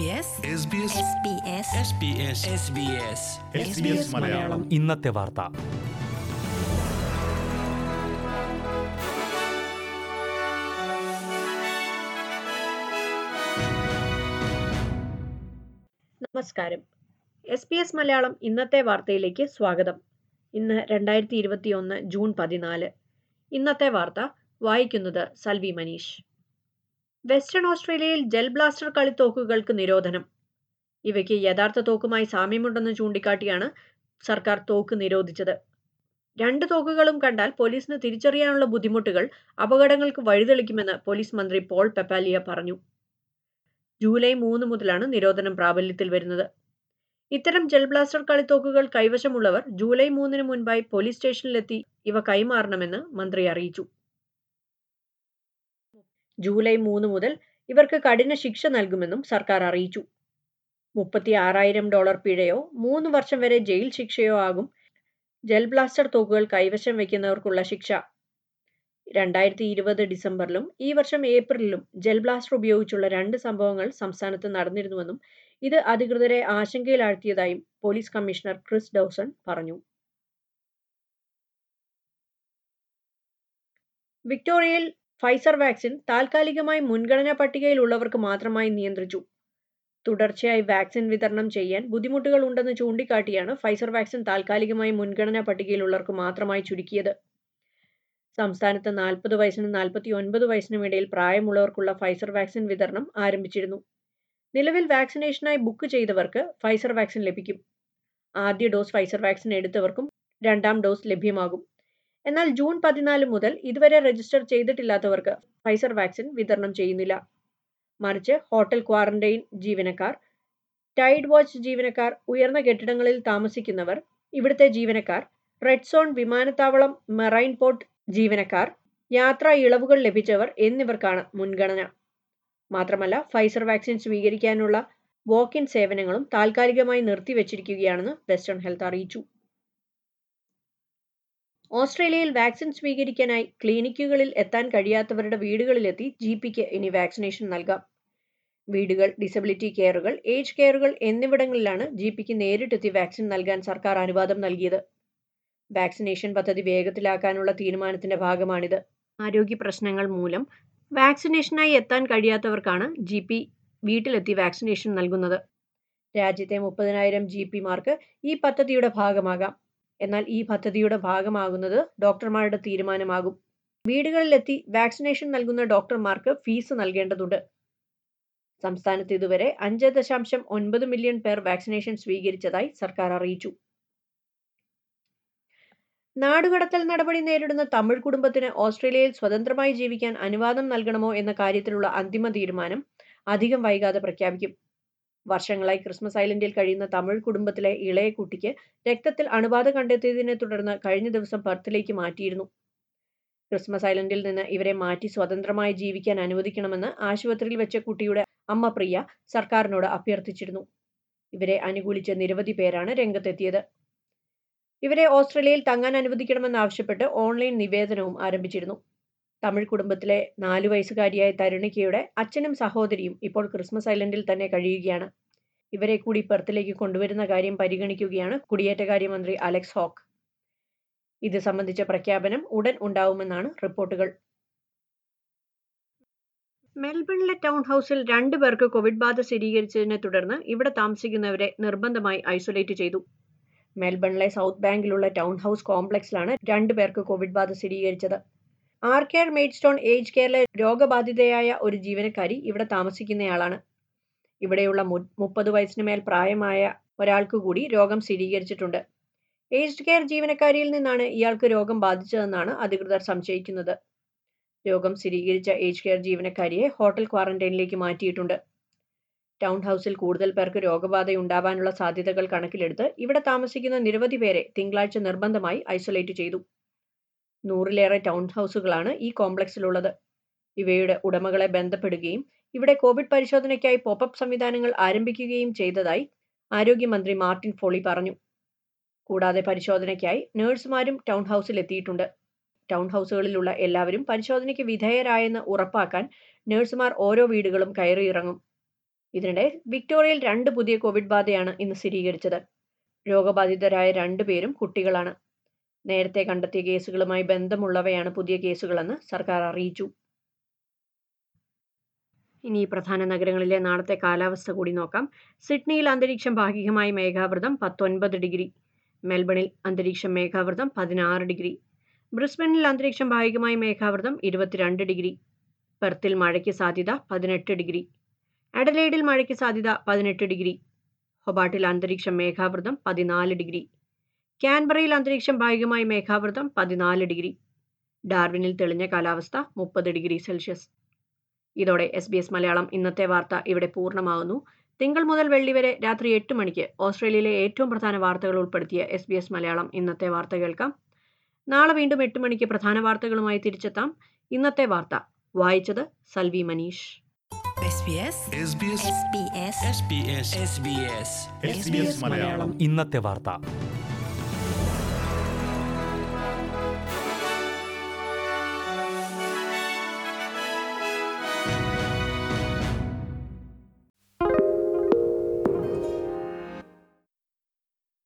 SBS SBS SBS Malayalam. ഇന്നത്തെ വാർത്ത. നമസ്കാരം. എസ് പി എസ് മലയാളം ഇന്നത്തെ വാർത്തയിലേക്ക് സ്വാഗതം. ഇന്ന് രണ്ടായിരത്തി ഇരുപത്തി ഒന്ന് ജൂൺ പതിനാല്. ഇന്നത്തെ വാർത്ത വായിക്കുന്നത് സൽവി മനീഷ്. വെസ്റ്റേൺ ഓസ്ട്രേലിയയിൽ ജെൽ ബ്ലാസ്റ്റർ കളിത്തോക്കുകൾക്ക് നിരോധനം. ഇവയ്ക്ക് യഥാർത്ഥ തോക്കുമായി സാമ്യമുണ്ടെന്ന് ചൂണ്ടിക്കാട്ടിയാണ് സർക്കാർ തോക്ക് നിരോധിച്ചത്. രണ്ട് തോക്കുകളും കണ്ടാൽ പോലീസിന് തിരിച്ചറിയാനുള്ള ബുദ്ധിമുട്ടുകൾ അപകടങ്ങൾക്ക് വഴിതെളിക്കുമെന്ന് പോലീസ് മന്ത്രി പോൾ പെപ്പാലിയ പറഞ്ഞു. ജൂലൈ മൂന്ന് മുതലാണ് നിരോധനം പ്രാബല്യത്തിൽ വരുന്നത്. ഇത്തരം ജെൽ ബ്ലാസ്റ്റർ കളിത്തോക്കുകൾ കൈവശമുള്ളവർ ജൂലൈ മൂന്നിന് മുൻപായി പോലീസ് സ്റ്റേഷനിലെത്തി ഇവ കൈമാറണമെന്ന് മന്ത്രി അറിയിച്ചു. ജൂലൈ മൂന്ന് മുതൽ ഇവർക്ക് കഠിന ശിക്ഷ നൽകുമെന്നും സർക്കാർ അറിയിച്ചു. മുപ്പത്തി ആറായിരം ഡോളർ പിഴയോ മൂന്ന് വർഷം വരെ ജയിൽ ശിക്ഷയോ ആകും ജെൽ ബ്ലാസ്റ്റർ തോക്കുകൾ കൈവശം വയ്ക്കുന്നവർക്കുള്ള ശിക്ഷ. രണ്ടായിരത്തി ഇരുപത് ഡിസംബറിലും ഈ വർഷം ഏപ്രിലിലും ജെൽ ബ്ലാസ്റ്റർ ഉപയോഗിച്ചുള്ള രണ്ട് സംഭവങ്ങൾ സംസ്ഥാനത്ത് നടന്നിരുന്നുവെന്നും ഇത് അധികൃതരെ ആശങ്കയിലാഴ്ത്തിയതായും പോലീസ് കമ്മീഷണർ ക്രിസ് ഡൗസൺ പറഞ്ഞു. വിക്ടോറിയയിൽ ഫൈസർ വാക്സിൻ താൽക്കാലികമായി മുൻഗണനാ പട്ടികയിലുള്ളവർക്ക് മാത്രമായി നിയന്ത്രിച്ചു. തുടർച്ചയായി വാക്സിൻ വിതരണം ചെയ്യാൻ ബുദ്ധിമുട്ടുകൾ ഉണ്ടെന്ന് ചൂണ്ടിക്കാട്ടിയാണ് ഫൈസർ വാക്സിൻ താൽക്കാലികമായി മുൻഗണനാ പട്ടികയിലുള്ളവർക്ക് മാത്രമായി ചുരുക്കിയത്. സംസ്ഥാനത്ത് നാൽപ്പത് വയസ്സിനും നാൽപ്പത്തി ഒൻപത് വയസ്സിനും ഇടയിൽ പ്രായമുള്ളവർക്കുള്ള ഫൈസർ വാക്സിൻ വിതരണം ആരംഭിച്ചിരുന്നു. നിലവിൽ വാക്സിനേഷനായി ബുക്ക് ചെയ്തവർക്ക് ഫൈസർ വാക്സിൻ ലഭിക്കും. ആദ്യ ഡോസ് ഫൈസർ വാക്സിൻ എടുത്തവർക്കും രണ്ടാം ഡോസ് ലഭ്യമാകും. എന്നാൽ ജൂൺ പതിനാല് മുതൽ ഇതുവരെ രജിസ്റ്റർ ചെയ്തിട്ടില്ലാത്തവർക്ക് ഫൈസർ വാക്സിൻ വിതരണം ചെയ്യുന്നില്ല. മറിച്ച് ഹോട്ടൽ ക്വാറന്റൈൻ ജീവനക്കാർ ടൈഡ് വാച്ച് ജീവനക്കാർ ഉയർന്ന കെട്ടിടങ്ങളിൽ താമസിക്കുന്നവർ ഇവിടുത്തെ ജീവനക്കാർ റെഡ് സോൺ വിമാനത്താവളം മെറൈൻ പോർട്ട് ജീവനക്കാർ യാത്രാ ഇളവുകൾ ലഭിച്ചവർ എന്നിവർക്കാണ് മുൻഗണന. മാത്രമല്ല ഫൈസർ വാക്സിൻ സ്വീകരിക്കാനുള്ള വോക്ക് ഇൻ സേവനങ്ങളും താൽക്കാലികമായി നിർത്തിവച്ചിരിക്കുകയാണെന്ന് വെസ്റ്റേൺ ഹെൽത്ത് അറിയിച്ചു. ഓസ്ട്രേലിയയിൽ വാക്സിൻ സ്വീകരിക്കാനായി ക്ലിനിക്കുകളിൽ എത്താൻ കഴിയാത്തവരുടെ വീടുകളിലെത്തി ജി പിക്ക് ഇനി വാക്സിനേഷൻ നൽകാം. വീടുകൾ ഡിസബിലിറ്റി കെയറുകൾ ഏജ് കെയറുകൾ എന്നിവിടങ്ങളിലാണ് ജി പിക്ക് നേരിട്ടെത്തി വാക്സിൻ നൽകാൻ സർക്കാർ അനുവാദം നൽകിയത്. വാക്സിനേഷൻ പദ്ധതി വേഗത്തിലാക്കാനുള്ള തീരുമാനത്തിന്റെ ഭാഗമാണിത്. ആരോഗ്യ പ്രശ്നങ്ങൾ മൂലം വാക്സിനേഷനായി എത്താൻ കഴിയാത്തവർക്കാണ് ജി പി വീട്ടിലെത്തി വാക്സിനേഷൻ നൽകുന്നത്. രാജ്യത്തെ മുപ്പതിനായിരം ജി പിമാർക്ക് ഈ പദ്ധതിയുടെ ഭാഗമാകാം. എന്നാൽ ഈ പദ്ധതിയുടെ ഭാഗമാകുന്നത് ഡോക്ടർമാരുടെ തീരുമാനമാകും. വീടുകളിലെത്തി വാക്സിനേഷൻ നൽകുന്ന ഡോക്ടർമാർക്ക് ഫീസ് നൽകേണ്ടതുണ്ട്. സംസ്ഥാനത്ത് ഇതുവരെ അഞ്ച് ദശാംശം ഒൻപത് മില്യൺ പേർ വാക്സിനേഷൻ സ്വീകരിച്ചതായി സർക്കാർ അറിയിച്ചു. നാടുകടത്തൽ നടപടി നേരിടുന്ന തമിഴ് കുടുംബത്തിന് ഓസ്ട്രേലിയയിൽ സ്വതന്ത്രമായി ജീവിക്കാൻ അനുവാദം നൽകണമോ എന്ന കാര്യത്തിലുള്ള അന്തിമ തീരുമാനം അധികം വൈകാതെ പ്രഖ്യാപിക്കും. വർഷങ്ങളായി ക്രിസ്മസ് ഐലൻഡിൽ കഴിയുന്ന തമിഴ് കുടുംബത്തിലെ ഇളയ കുട്ടിക്ക് രക്തത്തിൽ അണുബാധ കണ്ടെത്തിയതിനെ തുടർന്ന് കഴിഞ്ഞ ദിവസം പർത്തിലേക്ക് മാറ്റിയിരുന്നു. ക്രിസ്മസ് ഐലൻഡിൽ നിന്ന് ഇവരെ മാറ്റി സ്വതന്ത്രമായി ജീവിക്കാൻ അനുവദിക്കണമെന്ന് ആശുപത്രിയിൽ വെച്ച കുട്ടിയുടെ അമ്മ പ്രിയ സർക്കാരിനോട് അഭ്യർത്ഥിച്ചിരുന്നു. ഇവരെ അനുകൂലിച്ച നിരവധി പേരാണ് രംഗത്തെത്തിയത്. ഇവരെ ഓസ്ട്രേലിയയിൽ തങ്ങാൻ അനുവദിക്കണമെന്നാവശ്യപ്പെട്ട് ഓൺലൈൻ നിവേദനവും ആരംഭിച്ചിരുന്നു. തമിഴ് കുടുംബത്തിലെ നാലു വയസ്സുകാരിയായ തരുണികയുടെ അച്ഛനും സഹോദരിയും ഇപ്പോൾ ക്രിസ്മസ് ഐലൻഡിൽ തന്നെ കഴിയുകയാണ്. ഇവരെ കൂടി പെർത്തിലേക്ക് കൊണ്ടുവരുന്ന കാര്യം പരിഗണിക്കുകയാണ് കുടിയേറ്റകാര്യമന്ത്രി അലക്സ് ഹോക്ക്. ഇത് സംബന്ധിച്ച പ്രഖ്യാപനം ഉടൻ ഉണ്ടാവുമെന്നാണ് റിപ്പോർട്ടുകൾ. മെൽബണിലെ ടൗൺ ഹൗസിൽ രണ്ടു പേർക്ക് കോവിഡ് ബാധ സ്ഥിരീകരിച്ചതിനെ തുടർന്ന് ഇവിടെ താമസിക്കുന്നവരെ നിർബന്ധമായി ഐസൊലേറ്റ് ചെയ്തു. മെൽബണിലെ സൗത്ത് ബാങ്കിലുള്ള ടൗൺ ഹൗസ് കോംപ്ലക്സിലാണ് രണ്ടു പേർക്ക് കോവിഡ് ബാധ സ്ഥിരീകരിച്ചത്. ആർ കെയർ മെയ്ഡ്സ്റ്റോൺ ഏജ് കെയറിലെ രോഗബാധിതയായ ഒരു ജീവനക്കാരി ഇവിടെ താമസിക്കുന്നയാളാണ്. ഇവിടെയുള്ള മു മുപ്പത് വയസ്സിന് മേൽ പ്രായമായ ഒരാൾക്ക് കൂടി രോഗം സ്ഥിരീകരിച്ചിട്ടുണ്ട്. ഏജ്ഡ് കെയർ ജീവനക്കാരിയിൽ നിന്നാണ് ഇയാൾക്ക് രോഗം ബാധിച്ചതെന്നാണ് അധികൃതർ സംശയിക്കുന്നത്. രോഗം സ്ഥിരീകരിച്ച ഏജ് കെയർ ജീവനക്കാരിയെ ഹോട്ടൽ ക്വാറന്റൈനിലേക്ക് മാറ്റിയിട്ടുണ്ട്. ടൗൺ ഹൗസിൽ കൂടുതൽ പേർക്ക് രോഗബാധ ഉണ്ടാവാനുള്ള സാധ്യതകൾ കണക്കിലെടുത്ത് ഇവിടെ താമസിക്കുന്ന നിരവധി പേരെ തിങ്കളാഴ്ച നിർബന്ധമായി ഐസൊലേറ്റ് ചെയ്തു. നൂറിലേറെ ടൗൺ ഹൗസുകളാണ് ഈ കോംപ്ലക്സിലുള്ളത് ഇവയുടെ ഉടമകളെ ബന്ധപ്പെടുകയും ഇവിടെ കോവിഡ് പരിശോധനയ്ക്കായി പോപ്പപ്പ് സംവിധാനങ്ങൾ ആരംഭിക്കുകയും ചെയ്തതായി ആരോഗ്യമന്ത്രി മാർട്ടിൻ ഫോളി പറഞ്ഞു. കൂടാതെ പരിശോധനയ്ക്കായി നഴ്സുമാരും ടൗൺ ഹൗസിൽ എത്തിയിട്ടുണ്ട്. ടൗൺ ഹൗസുകളിലുള്ള എല്ലാവരും പരിശോധനയ്ക്ക് വിധേയരായെന്ന് ഉറപ്പാക്കാൻ നഴ്സുമാർ ഓരോ വീടുകളും കയറിയിറങ്ങും ഇതിനിടെ വിക്ടോറിയയിൽ രണ്ട് പുതിയ കോവിഡ് ബാധയാണ് ഇന്ന് സ്ഥിരീകരിച്ചത്. രോഗബാധിതരായ രണ്ടു പേരും കുട്ടികളാണ്. നേരത്തെ കണ്ടെത്തിയ കേസുകളുമായി ബന്ധമുള്ളവയാണ് പുതിയ കേസുകളെന്ന് സർക്കാർ അറിയിച്ചു. ഇനി പ്രധാന നഗരങ്ങളിലെ നാളത്തെ കാലാവസ്ഥ കൂടി നോക്കാം. സിഡ്നിയിൽ അന്തരീക്ഷം ഭാഗികമായി മേഘാവൃതം പത്തൊൻപത് ഡിഗ്രി. മെൽബണിൽ അന്തരീക്ഷം മേഘാവൃതം പതിനാറ് ഡിഗ്രി. ബ്രിസ്ബനിൽ അന്തരീക്ഷം ഭാഗികമായി മേഘാവൃതം ഇരുപത്തിരണ്ട് ഡിഗ്രി. പെർത്തിൽ മഴയ്ക്ക് സാധ്യത പതിനെട്ട് ഡിഗ്രി. അഡലൈഡിൽ മഴയ്ക്ക് സാധ്യത പതിനെട്ട് ഡിഗ്രി. ഹൊബാട്ടിൽ അന്തരീക്ഷം മേഘാവൃതം പതിനാല് ഡിഗ്രി. ക്യാൻബറയിൽ അന്തരീക്ഷം ഭാഗികമായി മേഘാവൃതം പതിനാല് ഡിഗ്രി. ഡാർവിനിൽ തെളിഞ്ഞ കാലാവസ്ഥ മുപ്പത് ഡിഗ്രി സെൽഷ്യസ്. ഇതോടെ എസ് ബി എസ് മലയാളം ഇന്നത്തെ വാർത്ത ഇവിടെ പൂർണമാകുന്നു. തിങ്കൾ മുതൽ വെള്ളി വരെ രാത്രി എട്ട് മണിക്ക് ഓസ്ട്രേലിയയിലെ ഏറ്റവും പ്രധാന വാർത്തകൾ ഉൾപ്പെടുത്തിയ എസ് ബി എസ് മലയാളം ഇന്നത്തെ വാർത്ത കേൾക്കാം. നാളെ വീണ്ടും എട്ട് മണിക്ക് പ്രധാന വാർത്തകളുമായി തിരിച്ചെത്താം. ഇന്നത്തെ വാർത്ത. വായിച്ചത് Salvi Manish. SBS SBS SBS SBS SBS Malayalam. ഇന്നത്തെ വാർത്ത.